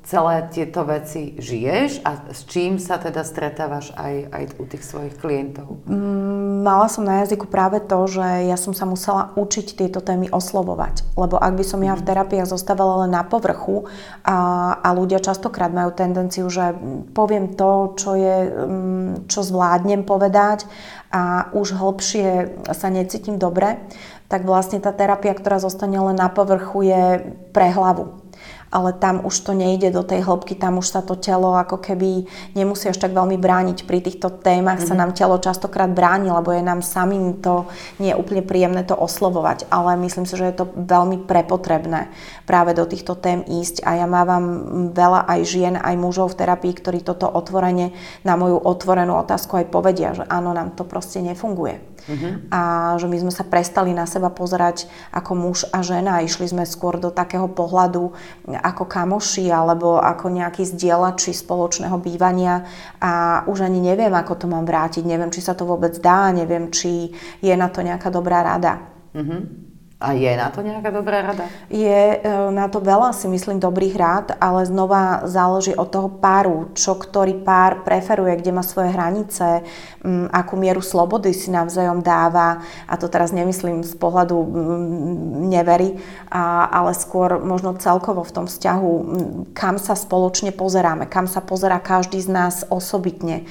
celé tieto veci žiješ a s čím sa teda stretávaš aj, aj u tých svojich klientov? Mm, mala som na jazyku práve to, že ja som sa musela učiť tieto témy oslovovať. Lebo ak by som ja v mhm. terapiách zostávala len na povrchu a, a ľudia častokrát majú tendenciu, že poviem to, čo, je, mm, čo zvládnem povedať a už hlbšie sa necítim dobre, tak vlastne tá terapia, ktorá zostane len na povrchu, je pre hlavu ale tam už to nejde do tej hĺbky, tam už sa to telo ako keby nemusí až tak veľmi brániť. Pri týchto témach mm-hmm. sa mhm. nám telo častokrát bráni, lebo je nám samým to nie je úplne príjemné to oslovovať, ale myslím si, že je to veľmi prepotrebné práve do týchto tém ísť a ja mávam veľa aj žien, aj mužov v terapii, ktorí toto otvorene na moju otvorenú otázku aj povedia, že áno, nám to proste nefunguje. Uh-huh. A že my sme sa prestali na seba pozerať ako muž a žena išli sme skôr do takého pohľadu ako kamoši alebo ako nejakí zdieľači spoločného bývania a už ani neviem, ako to mám vrátiť, neviem, či sa to vôbec dá, neviem, či je na to nejaká dobrá rada. Mm-hmm. A je na to nejaká dobrá rada? Je e, na to veľa, si myslím, dobrých rád, ale znova záleží od toho páru, čo ktorý pár preferuje, kde má svoje hranice, akú mieru slobody si navzájom dáva. A to teraz nemyslím z pohľadu nevery, ale skôr možno celkovo v tom vzťahu, kam sa spoločne pozeráme, kam sa pozerá každý z nás osobitne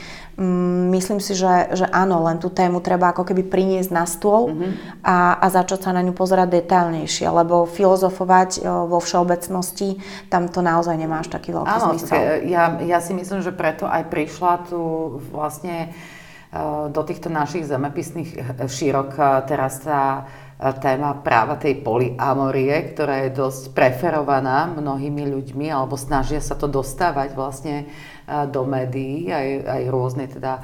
myslím si, že, že áno, len tú tému treba ako keby priniesť na stôl mm-hmm. a, a začať sa na ňu pozerať detailnejšie, lebo filozofovať vo všeobecnosti, tam to naozaj nemá až taký veľký áno, zmysel. Ja, ja si myslím, že preto aj prišla tu vlastne do týchto našich zemepisných e, šírok teraz tá téma práva tej polyamorie, ktorá je dosť preferovaná mnohými ľuďmi, alebo snažia sa to dostávať vlastne do médií, aj, aj rôzne teda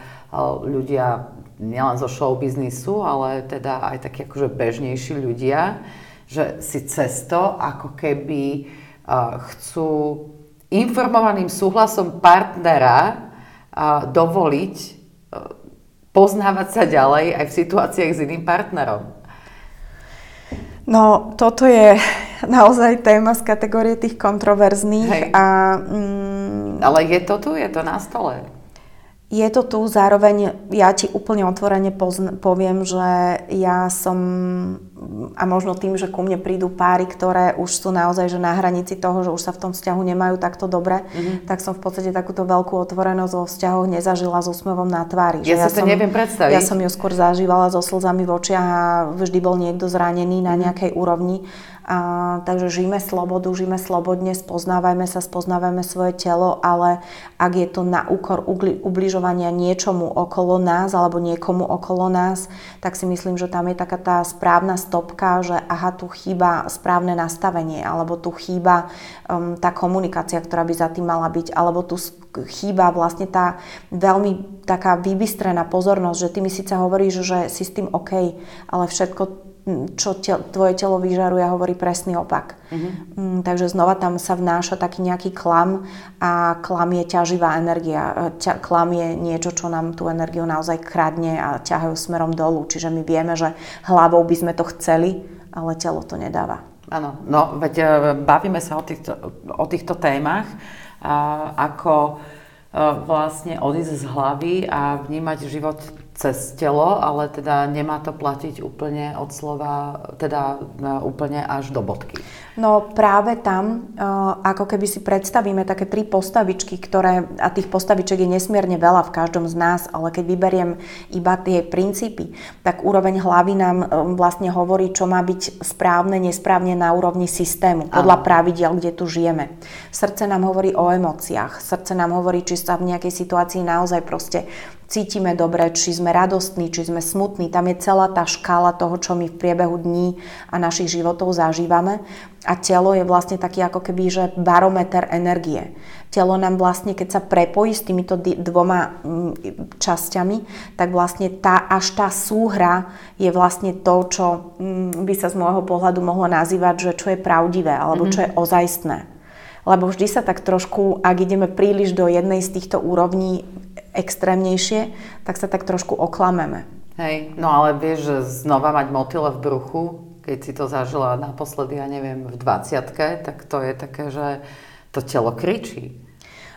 ľudia nielen zo show biznisu, ale teda aj takí akože bežnejší ľudia, že si cesto ako keby chcú informovaným súhlasom partnera dovoliť poznávať sa ďalej aj v situáciách s iným partnerom. No, toto je naozaj téma z kategórie tých kontroverzných. Hej. A, mm, Ale je to tu? Je to na stole? Je to tu, zároveň ja ti úplne otvorene pozn- poviem, že ja som, a možno tým, že ku mne prídu páry, ktoré už sú naozaj že na hranici toho, že už sa v tom vzťahu nemajú takto dobre, mm-hmm. tak som v podstate takúto veľkú otvorenosť vo vzťahoch nezažila s úsmevom na tvári. Ja, si to som, neviem predstaviť. Ja som ju skôr zažívala so slzami v očiach a vždy bol niekto zranený na mhm. nejakej úrovni a, takže žijeme slobodu, žijeme slobodne, spoznávajme sa, spoznávajme svoje telo, ale ak je to na úkor ubližovania niečomu okolo nás alebo niekomu okolo nás, tak si myslím, že tam je taká tá správna stopka, že aha, tu chýba správne nastavenie, alebo tu chýba um, tá komunikácia, ktorá by za tým mala byť, alebo tu chýba vlastne tá veľmi taká vybystrená pozornosť, že ty mi síce hovoríš, že si s tým OK, ale všetko čo te, tvoje telo vyžaruje hovorí presný opak. Mm-hmm. Takže znova tam sa vnáša taký nejaký klam a klam je ťaživá energia. E, ťa, klam je niečo, čo nám tú energiu naozaj kradne a ťahajú smerom dolu. Čiže my vieme, že hlavou by sme to chceli, ale telo to nedáva. Áno, no veď e, bavíme sa o týchto, o týchto témach, a, ako e, vlastne odísť z hlavy a vnímať život cez telo, ale teda nemá to platiť úplne od slova, teda úplne až do bodky. No práve tam, eh, ako keby si predstavíme také tri postavičky, ktoré, a tých postaviček je nesmierne veľa v každom z nás, ale keď vyberiem iba tie princípy, tak úroveň hlavy nám eh, vlastne hovorí, čo má byť správne, nesprávne na úrovni systému, podľa pravidiel, kde tu žijeme. Srdce nám hovorí o emóciách, srdce nám hovorí, či sa v nejakej situácii naozaj proste cítime dobre, či sme radostní, či sme smutní. Tam je celá tá škála toho, čo my v priebehu dní a našich životov zažívame. A telo je vlastne taký ako keby, že barometer energie. Telo nám vlastne, keď sa prepojí s týmito dvoma mm, časťami, tak vlastne tá, až tá súhra je vlastne to, čo mm, by sa z môjho pohľadu mohlo nazývať, že čo je pravdivé, alebo čo je mhm. ozajstné. Lebo vždy sa tak trošku, ak ideme príliš do jednej z týchto úrovní, extrémnejšie, tak sa tak trošku oklameme. Hej, no ale vieš, že znova mať motyle v bruchu, keď si to zažila naposledy, ja neviem, v 20 tak to je také, že to telo kričí.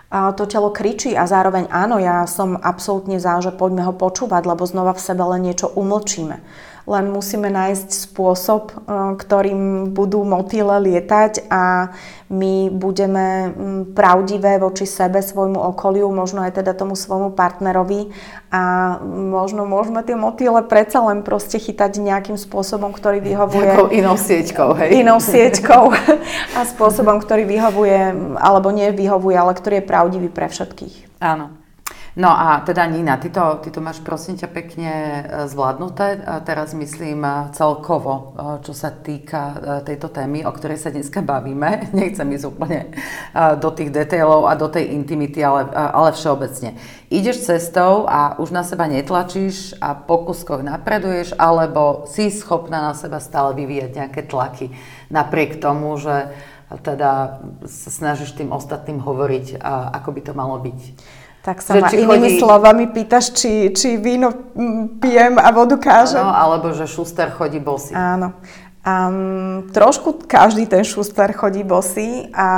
A to telo kričí a zároveň áno, ja som absolútne za, že poďme ho počúvať, lebo znova v sebe len niečo umlčíme len musíme nájsť spôsob, e, ktorým budú motýle lietať a my budeme pravdivé voči sebe, svojmu okoliu, možno aj teda tomu svojmu partnerovi a možno môžeme tie motýle predsa len proste chytať nejakým spôsobom, ktorý vyhovuje... Takou inou sieťkou, hej? Inou sieťkou a spôsobom, ktorý vyhovuje, alebo nevyhovuje, ale ktorý je pravdivý pre všetkých. Áno. No a teda Nina, ty to, ty to máš prosím ťa pekne e, zvládnuté. Teraz myslím e, celkovo, e, čo sa týka tejto témy, o ktorej sa dneska bavíme. Nechcem ísť úplne do tých detailov a do tej intimity, ale, ale všeobecne. Ideš cestou a už na seba netlačíš a po kuskoch napreduješ, alebo si schopná na seba stále vyvíjať nejaké tlaky. Napriek tomu, že teda sa snažíš tým ostatným hovoriť, a ako by to malo byť. Tak sa ma inými chodí... slovami pýtaš, či, či víno pijem a vodu kážem. Áno, alebo že šuster chodí bosy. Áno. Um, trošku každý ten šuster chodí bosy a,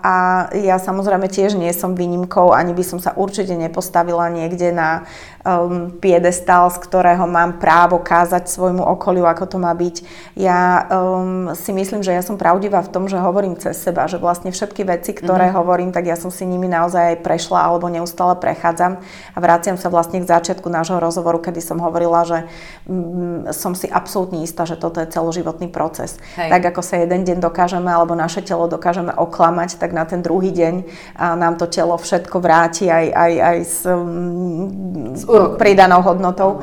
a ja samozrejme tiež nie som výnimkou, ani by som sa určite nepostavila niekde na um, piedestal, z ktorého mám právo kázať svojmu okoliu, ako to má byť. Ja um, si myslím, že ja som pravdivá v tom, že hovorím cez seba, že vlastne všetky veci, ktoré mm-hmm. hovorím, tak ja som si nimi naozaj aj prešla alebo neustále prechádzam a vraciam sa vlastne k začiatku nášho rozhovoru, kedy som hovorila, že um, som si absolútne istá, že toto je celoživotný proces. Hej. Tak ako sa jeden deň dokážeme alebo naše telo dokážeme oklamať, tak na ten druhý deň a nám to telo všetko vráti aj, aj, aj s, um, s pridanou hodnotou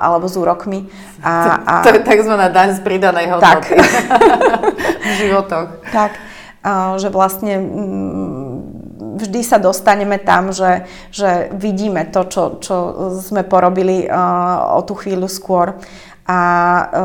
alebo s úrokmi. A, a... To, to je tzv. daň z pridanej hodnoty tak. v životoch. Tak, že vlastne mm, vždy sa dostaneme tam, že, že vidíme to, čo, čo sme porobili o tú chvíľu skôr. A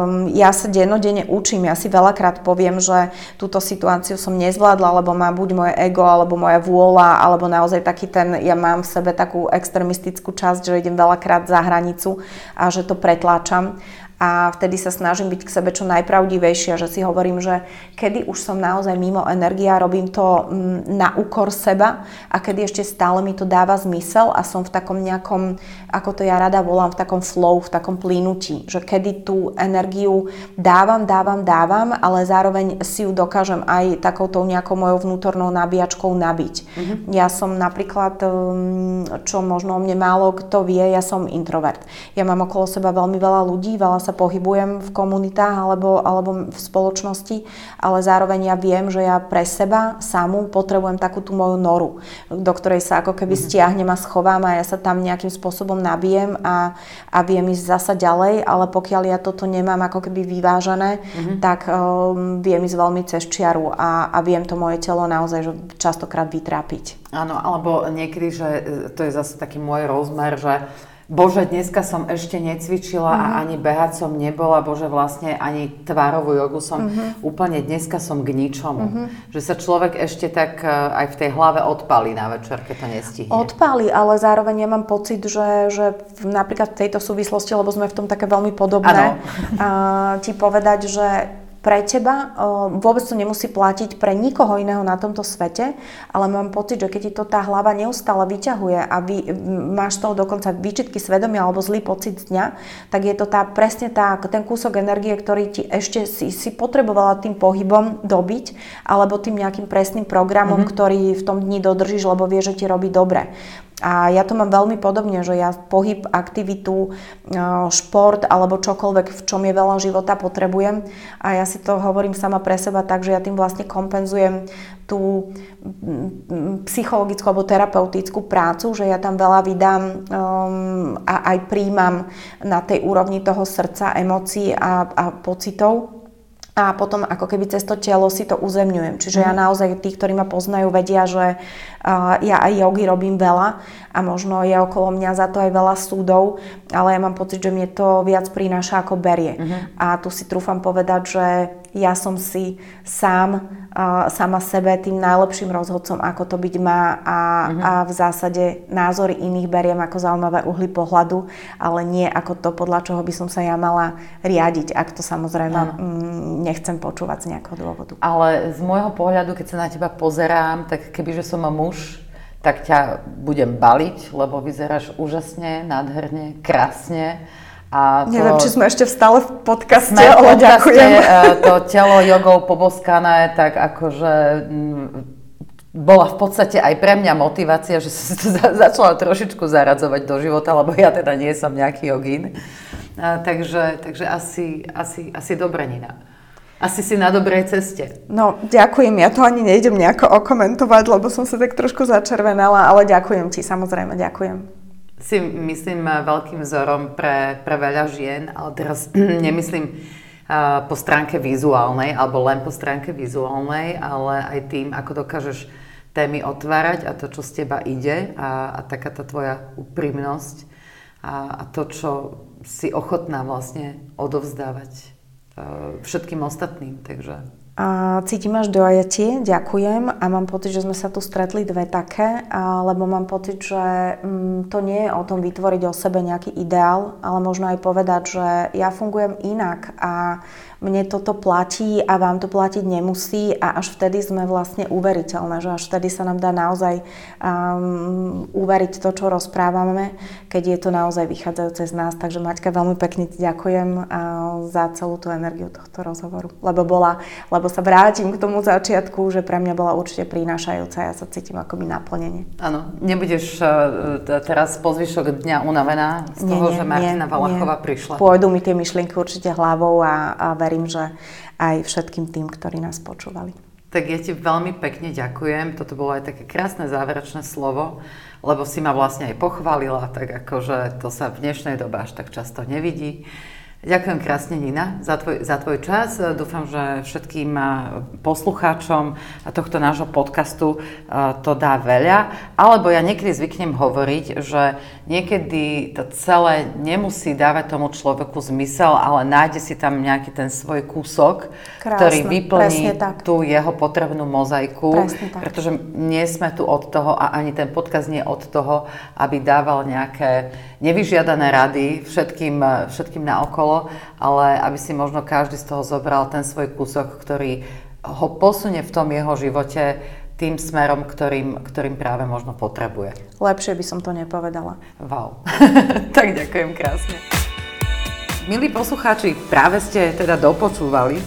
um, ja sa dennodenne učím, ja si veľakrát poviem, že túto situáciu som nezvládla, lebo má buď moje ego, alebo moja vôľa, alebo naozaj taký ten, ja mám v sebe takú extremistickú časť, že idem veľakrát za hranicu a že to pretláčam a vtedy sa snažím byť k sebe čo najpravdivejšia, že si hovorím, že kedy už som naozaj mimo energia, robím to mm, na úkor seba a kedy ešte stále mi to dáva zmysel a som v takom nejakom, ako to ja rada volám, v takom flow, v takom plynutí, že kedy tú energiu dávam, dávam, dávam, ale zároveň si ju dokážem aj takouto nejakou mojou vnútornou nabíjačkou nabiť. Mm-hmm. Ja som napríklad, mm, čo možno o mne málo kto vie, ja som introvert. Ja mám okolo seba veľmi veľa ľudí, veľa sa pohybujem v komunitách alebo, alebo v spoločnosti, ale zároveň ja viem, že ja pre seba samú potrebujem takú tú moju noru, do ktorej sa ako keby mhm. stiahnem a schovám a ja sa tam nejakým spôsobom nabijem a, a viem ísť zasa ďalej, ale pokiaľ ja toto nemám ako keby vyvážené, mm-hmm. tak um, viem ísť veľmi cez čiaru a, a viem to moje telo naozaj že častokrát vytrápiť. Áno, alebo niekedy, že e, to je zase taký môj rozmer, že Bože, dneska som ešte necvičila uh-huh. a mhm. ani behať som nebola, bože, vlastne ani tvárovú jogu som uh-huh. úplne dneska som k ničomu. Uh-huh. Že sa človek ešte tak e, aj v tej hlave odpálí na večer, keď to nestihne. Odpálí, ale zároveň ja mám pocit, že, že napríklad v tejto súvislosti, lebo sme v tom také veľmi podobné, uh, ti povedať, že pre teba, vôbec to nemusí platiť pre nikoho iného na tomto svete, ale mám pocit, že keď ti to tá hlava neustále vyťahuje a vy, máš z toho dokonca výčitky svedomia alebo zlý pocit dňa, tak je to tá, presne tá, ten kúsok energie, ktorý ti ešte si, si potrebovala tým pohybom dobiť alebo tým nejakým presným programom, mm-hmm. ktorý v tom dni dodržíš, lebo vie, že ti robí dobre. A ja to mám veľmi podobne, že ja pohyb, aktivitu, e, šport alebo čokoľvek, v čom je veľa života, potrebujem. A ja si to hovorím sama pre seba tak, že ja tým vlastne kompenzujem tú psychologickú alebo terapeutickú prácu, že ja tam veľa vydám um, a aj príjmam na tej úrovni toho srdca, emócií a, a pocitov a potom ako keby cez to telo si to uzemňujem. Čiže mm. ja mhm. naozaj, tí, ktorí ma poznajú, vedia, že uh, ja aj jogy robím veľa a možno je okolo mňa za to aj veľa súdov, ale ja mám pocit, že mne to viac prináša ako berie. Mm-hmm. A tu si trúfam povedať, že ja som si sám, uh, sama sebe tým najlepším rozhodcom, ako to byť má a, uh-huh. a v zásade názory iných beriem ako zaujímavé uhly pohľadu, ale nie ako to, podľa čoho by som sa ja mala riadiť, ak to samozrejme uh-huh. nechcem počúvať z nejakého dôvodu. Ale z môjho pohľadu, keď sa na teba pozerám, tak kebyže som muž, tak ťa budem baliť, lebo vyzeráš úžasne, nádherne, krásne a to, Neviem, či sme ešte stále v podcaste, sme ale v podcaste, ďakujem. E, to telo jogou poboskané, tak akože mm, bola v podstate aj pre mňa motivácia, že som to začala trošičku zaradzovať do života, lebo ja teda nie som nejaký jogín. A, takže, takže asi, asi, asi dobre, Nina. Asi si na dobrej ceste. No, ďakujem. Ja to ani nejdem nejako okomentovať, lebo som sa tak trošku začervenala, ale ďakujem ti, samozrejme, ďakujem si myslím veľkým vzorom pre, pre veľa žien, ale teraz nemyslím uh, po stránke vizuálnej, alebo len po stránke vizuálnej, ale aj tým, ako dokážeš témy otvárať a to, čo z teba ide a, a taká tá tvoja úprimnosť a, a to, čo si ochotná vlastne odovzdávať uh, všetkým ostatným. Takže A cítim až dojatie, ďakujem. A mám pocit, že sme sa tu stretli dve také, lebo mám pocit, že mm, to nie je o tom vytvoriť o sebe nejaký ideál, ale možno aj povedať, že ja fungujem inak a mne toto platí a vám to platiť nemusí a až vtedy sme vlastne uveriteľné, že až vtedy sa nám dá naozaj um, uveriť to, čo rozprávame, keď je to naozaj vychádzajúce z nás. Takže Maťka, veľmi pekne ti ďakujem uh, za celú tú energiu tohto rozhovoru, lebo bola, lebo sa vrátim k tomu začiatku, že pre mňa bola určite prinášajúca, ja sa cítim ako mi naplnenie. Áno, nebudeš uh, teraz po zvyšok dňa unavená z toho, nie, že Martina nie, Valachová nie. prišla? Pôjdu mi tie myšlienky určite hlavou a, a verím, že aj všetkým tým, ktorí nás počúvali. Tak ja ti veľmi pekne ďakujem. Toto bolo aj také krásne záverečné slovo, lebo si ma vlastne aj pochválila, tak akože to sa v dnešnej dobe až tak často nevidí. Ďakujem krásne, Nina, za tvoj, za tvoj čas. Dúfam, že všetkým poslucháčom tohto nášho podcastu to dá veľa. Alebo ja niekedy zvyknem hovoriť, že niekedy to celé nemusí dávať tomu človeku zmysel, ale nájde si tam nejaký ten svoj kúsok, Krásne, ktorý vyplní tú jeho potrebnú mozaiku. Pretože nie sme tu od toho a ani ten podcast nie od toho, aby dával nejaké nevyžiadané rady všetkým, všetkým na okolo, ale aby si možno každý z toho zobral ten svoj kúsok, ktorý ho posunie v tom jeho živote tým smerom, ktorým, ktorým práve možno potrebuje. Lepšie by som to nepovedala. Wow. tak ďakujem krásne. Milí poslucháči, práve ste teda dopočúvali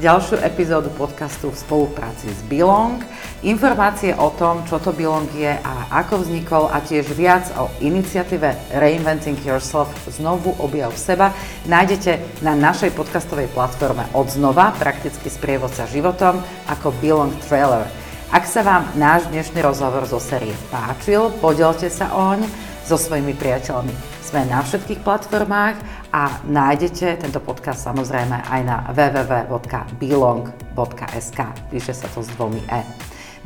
ďalšiu epizódu podcastu v spolupráci s Belong. Informácie o tom, čo to Belong je a ako vznikol a tiež viac o iniciatíve Reinventing Yourself znovu objav seba nájdete na našej podcastovej platforme Odznova, prakticky sprievodca životom ako Belong Trailer. Ak sa vám náš dnešný rozhovor zo série páčil, podielte sa oň so svojimi priateľmi. Sme na všetkých platformách a nájdete tento podcast samozrejme aj na www.belong.sk. Píše sa to s dvomi E.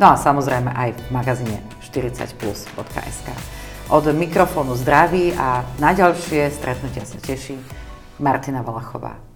No a samozrejme aj v magazíne 40plus.sk. Od mikrofónu zdraví a na ďalšie stretnutia sa teší Martina Valachová.